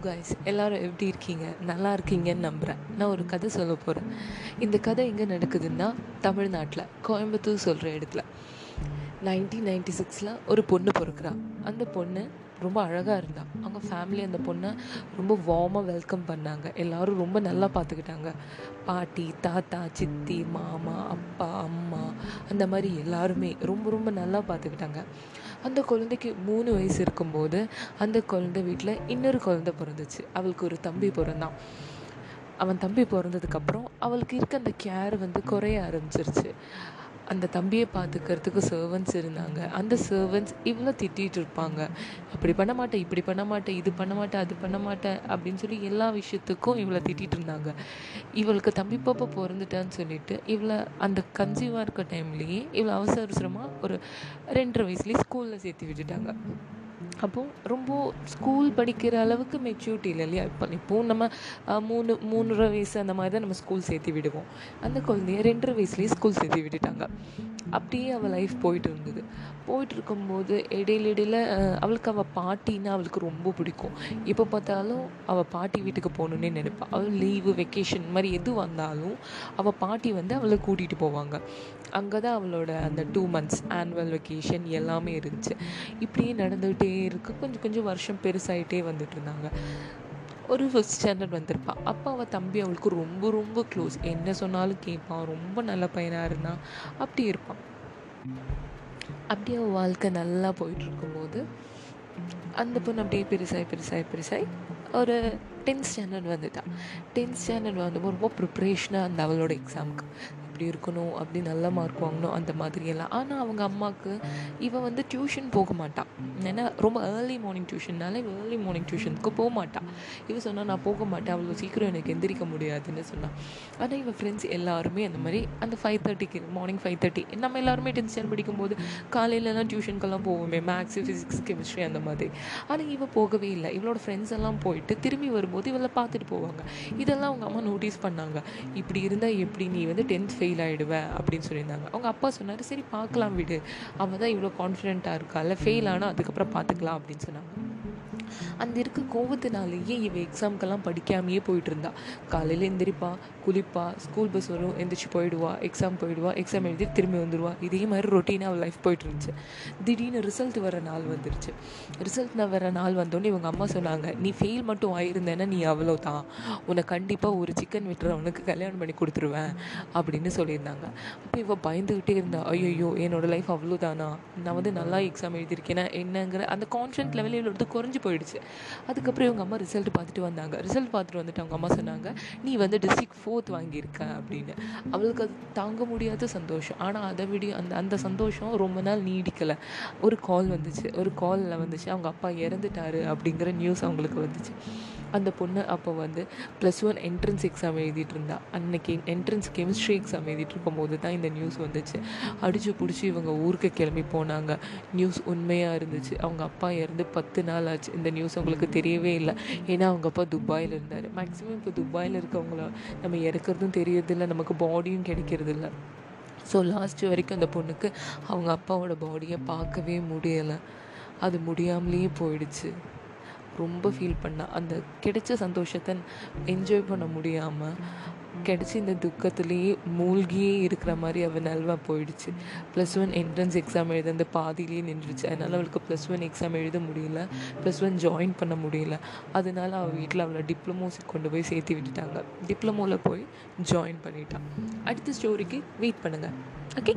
Guys எல்லோரும் எப்படி இருக்கீங்க? நல்லா இருக்கீங்கன்னு நம்புகிறேன் நான் ஒரு கதை சொல்ல போகிறேன் இந்த கதை எங்கே நடக்குதுன்னா தமிழ்நாட்டில் கோயம்புத்தூர் சொல்கிற இடத்துல. நைன்டீன் நைன்டி சிக்ஸில் ஒரு பொண்ணு பிறக்கிறா. அந்த பொண்ணு ரொம்ப அழகாக இருந்தாள் அவங்க ஃபேமிலி அந்த பொண்ணை ரொம்ப வார்மாக வெல்கம் பண்ணாங்க. எல்லாரும் ரொம்ப நல்லா பார்த்துக்கிட்டாங்க பாட்டி தாத்தா சித்தி மாமா அப்பா அம்மா அந்த மாதிரி எல்லாருமே ரொம்ப ரொம்ப நல்லா பார்த்துக்கிட்டாங்க அந்த குழந்தைக்கு மூணு வயசு இருக்கும்போது அந்த குழந்தை வீட்டில் இன்னொரு குழந்தை பிறந்துச்சு. அவளுக்கு ஒரு தம்பி பிறந்தான். அவன் தம்பி பிறந்ததுக்கப்புறம் அவளுக்கு இருக்க அந்த கேர் வந்து குறைய ஆரம்பிச்சிருச்சு. அந்த தம்பியை பார்த்துக்கிறதுக்கு சர்வன்ஸ் இருந்தாங்க. அந்த சர்வன்ஸ் இவ்வளோ திட்டிகிட்டு இருப்பாங்க. அப்படி பண்ண மாட்டேன் இப்படி பண்ண மாட்டேன் இது பண்ண மாட்டேன் அது பண்ண மாட்டேன் அப்படின்னு சொல்லி எல்லா விஷயத்துக்கும் இவளை திட்டிகிட்டு இருந்தாங்க. இவளுக்கு தம்பி பாப்பா பிறந்துட்டான்னு சொல்லிட்டு இவளை அந்த கன்சீவாக இருக்க டைம்லேயே இவளை அவசர அவசரமாக ஒரு ரெண்டரை வயசுலேயே ஸ்கூலில் சேர்த்து விட்டுட்டாங்க. அப்போது ரொம்ப ஸ்கூல் படிக்கிற அளவுக்கு மெச்சூரிட்டி இல்லை இல்லையா? இப்போ இப்போது நம்ம மூணு மூன்றரை வயசு அந்த மாதிரி தான் நம்ம ஸ்கூல் சேர்த்து விடுவோம். அந்த குழந்தைய ரெண்டரை வயசுலேயே ஸ்கூல் சேர்த்து விட்டுட்டாங்க. அப்படியே அவள் லைஃப் போயிட்டு இருந்தது. போயிட்டு இருக்கும்போது இடையில இடையில் அவளுக்கு அவள் பாட்டின்னா அவளுக்கு ரொம்ப பிடிக்கும். எப்போ பார்த்தாலும் அவள் பாட்டி வீட்டுக்கு போகணுன்னே நினைப்பாள் அவள் லீவு வெக்கேஷன் மாதிரி எது வந்தாலும் அவள் பாட்டி வந்து அவளை கூட்டிகிட்டு போவாங்க. அங்கே தான் அவளோட அந்த டூ மந்த்ஸ் ஆனுவல் வெக்கேஷன் எல்லாமே இருந்துச்சு. இப்படியே நடந்துகிட்டே இருக்கு. கொஞ்சம் கொஞ்சம் வருஷம் பெருசாகிட்டே வந்துட்டு இருந்தாங்க. ஒரு ஃபிஃப்த் ஸ்டாண்டர்ட் வந்திருப்பாள் அப்போ அவள் தம்பி அவளுக்கு ரொம்ப ரொம்ப க்ளோஸ் என்ன சொன்னாலும் கேட்பான். ரொம்ப நல்ல பையனாக இருந்தான் அப்படி இருப்பான். அப்படியே அவள் வாழ்க்கை நல்லா போயிட்டுருக்கும்போது அந்த பொண்ணு அப்படியே பெருசாகி பெருசாகி பெருசாகி ஒரு டென்த் ஸ்டாண்டர்ட் வந்துட்டான் டென்த் ஸ்டாண்டர்ட் வந்தப்போ ரொம்ப ப்ரிப்ரேஷனாக அந்த அவளோட எக்ஸாமுக்கு இப்படி இருக்கணும் அப்படி நல்ல மார்க் வாங்கணும் அந்த மாதிரியெல்லாம். ஆனால் அவங்க அம்மாவுக்கு இவன் வந்து டியூஷன் போக மாட்டான் ஏன்னா ரொம்ப ஏர்லி மார்னிங் டியூஷன்னால இவள் ஏர்லி மார்னிங் டியூஷனுக்கு போக மாட்டான் இவன் சொன்னால் நான் போக மாட்டேன். அவ்வளோ சீக்கிரம் எனக்கு எந்திரிக்க முடியாதுன்னு சொன்னான் ஆனால் இவன் ஃப்ரெண்ட்ஸ் எல்லாருமே அந்த மாதிரி அந்த ஃபைவ் தேர்ட்டிக்கு மார்னிங் ஃபைவ் தேர்ட்டி நம்ம எல்லாருமே டென்த் ஸ்டாண்டர்ட் படிக்கும்போது காலையிலலாம் டியூஷனுக்கெல்லாம் போவோமே மேக்ஸு ஃபிசிக்ஸ் கெமிஸ்ட்ரி அந்த மாதிரி. ஆனால் இவள் போகவே இல்லை. இவளோட ஃப்ரெண்ட்ஸ் எல்லாம் போயிட்டு திரும்பி வரும்போது இவளை பார்த்துட்டு போவாங்க. இதெல்லாம் அவங்க அம்மா நோட்டீஸ் பண்ணாங்க. இப்படி இருந்தால் எப்படி? நீ வந்து டென்த் ஃபெயில் ஆகிடுவ அப்படின்னு சொல்லியிருந்தாங்க. அவங்க அப்பா சொன்னார் சரி பார்க்கலாம் விடு. அவள் தான் இவ்வளோ கான்ஃபிடென்ட்டாக இருக்கால ஃபெயில் ஆனால் அதுக்கப்புறம் பார்த்துக்கலாம் அப்படின்னு சொன்னாங்க. அந்த இருக்க கோவத்தினாலேயே இவ எக்ஸாம்க்கெல்லாம் படிக்காமையே போயிட்டு இருந்தா காலையில் எந்திரிப்பா குளிப்பா ஸ்கூல் பஸ் வரும் எந்திரிச்சு போயிடுவா எக்ஸாம் போயிடுவா எக்ஸாம் எழுதி திரும்பி வந்துடுவா இதே மாதிரி ரொட்டீனாக அவள் லைஃப் போயிட்டு இருந்துச்சு திடீர்னு ரிசல்ட் வர நாள் வந்துருச்சு. ரிசல்ட் வர நாள் வந்தோடனே இவங்க அம்மா சொன்னாங்க நீ ஃபெயில் மட்டும் ஆயிருந்தேன்னா நீ அவ்வளோ தான் உன்னை கண்டிப்பாக ஒரு சிக்கன் விட்டுறவனுக்கு கல்யாணம் பண்ணி கொடுத்துருவேன். அப்படின்னு சொல்லியிருந்தாங்க. அப்போ இவள் பயந்துக்கிட்டே இருந்தா ஐயோ என்னோட லைஃப் அவ்வளோதானா நான் வந்து நல்லா எக்ஸாம் எழுதியிருக்கேன்னா என்னங்கிற அந்த கான்ஃபிடன்ட் லெவலில் இவ்வளோ குறைஞ்சி போயிடுச்சு. அதுக்கப்புறம் இவங்க அம்மா ரிசல்ட் பார்த்துட்டு வந்தாங்க. ரிசல்ட் பார்த்துட்டு வந்துட்டு அவங்க அம்மா சொன்னாங்க நீ வந்து டிஸ்ட்ரிக்ட் ஃபோர்த் வாங்கியிருக்க அப்படின்னு. அவளுக்கு அது தாங்க முடியாத சந்தோஷம். ஆனால் அதை விட அந்த அந்த சந்தோஷம் ரொம்ப நாள் நீடிக்கலை. ஒரு கால் வந்துச்சு. ஒரு காலில் வந்துச்சு. அவங்க அப்பா இறந்துட்டாரு அப்படிங்கிற நியூஸ் அவங்களுக்கு வந்துச்சு. அந்த பொண்ணு அப்போ வந்து ப்ளஸ் ஒன் என்ட்ரன்ஸ் எக்ஸாம் எழுதிட்டு இருந்தா அன்னைக்கு என்ட்ரன்ஸ் கெமிஸ்ட்ரி எக்ஸாம் எழுதிட்டு இருக்கும்போது தான் இந்த நியூஸ் வந்துச்சு. அடிச்சு பிடிச்சி இவங்க ஊருக்கு கிளம்பி போனாங்க. நியூஸ் உண்மையாக இருந்துச்சு. அவங்க அப்பா இறந்து பத்து நாள் ஆச்சு. இந்த நியூஸ் அவங்களுக்கு தெரியவே இல்லை. ஏன்னா அவங்க அப்பா துபாயில் இருந்தார். மேக்ஸிமம் இப்போ துபாயில் இருக்கவங்கள நம்ம இறக்குறதும் தெரியறதில்ல. நமக்கு பாடியும் கிடைக்கிறதில்ல. ஸோ லாஸ்ட் வரைக்கும் அந்த பொண்ணுக்கு அவங்க அப்பாவோட பாடியை பார்க்கவே முடியலை. அது முடியாமலேயே போயிடுச்சு. ரொம்ப ஃபீல் பண்ணா அந்த கிடைச்ச சந்தோஷத்தை என்ஜாய் பண்ண முடியாமல் கிடச்சி இந்த துக்கத்துலேயே மூழ்கியே இருக்கிற மாதிரி அவள் நல்வா போயிடுச்சு. ப்ளஸ் ஒன் என்ட்ரன்ஸ் எக்ஸாம் எழுத அந்த பாதியிலேயே நின்றுச்சு. அதனால் அவளுக்கு ப்ளஸ் ஒன் எக்ஸாம் எழுத முடியல. ப்ளஸ் ஒன் ஜாயின் பண்ண முடியல. அதனால அவள் வீட்டில் அவளை டிப்ளமோஸுக்கு கொண்டு போய் சேர்த்து விட்டுட்டாங்க. டிப்ளமோவில் போய் ஜாயின் பண்ணிட்டான் அடுத்த ஸ்டோரிக்கு வெயிட் பண்ணுங்கள் ஓகே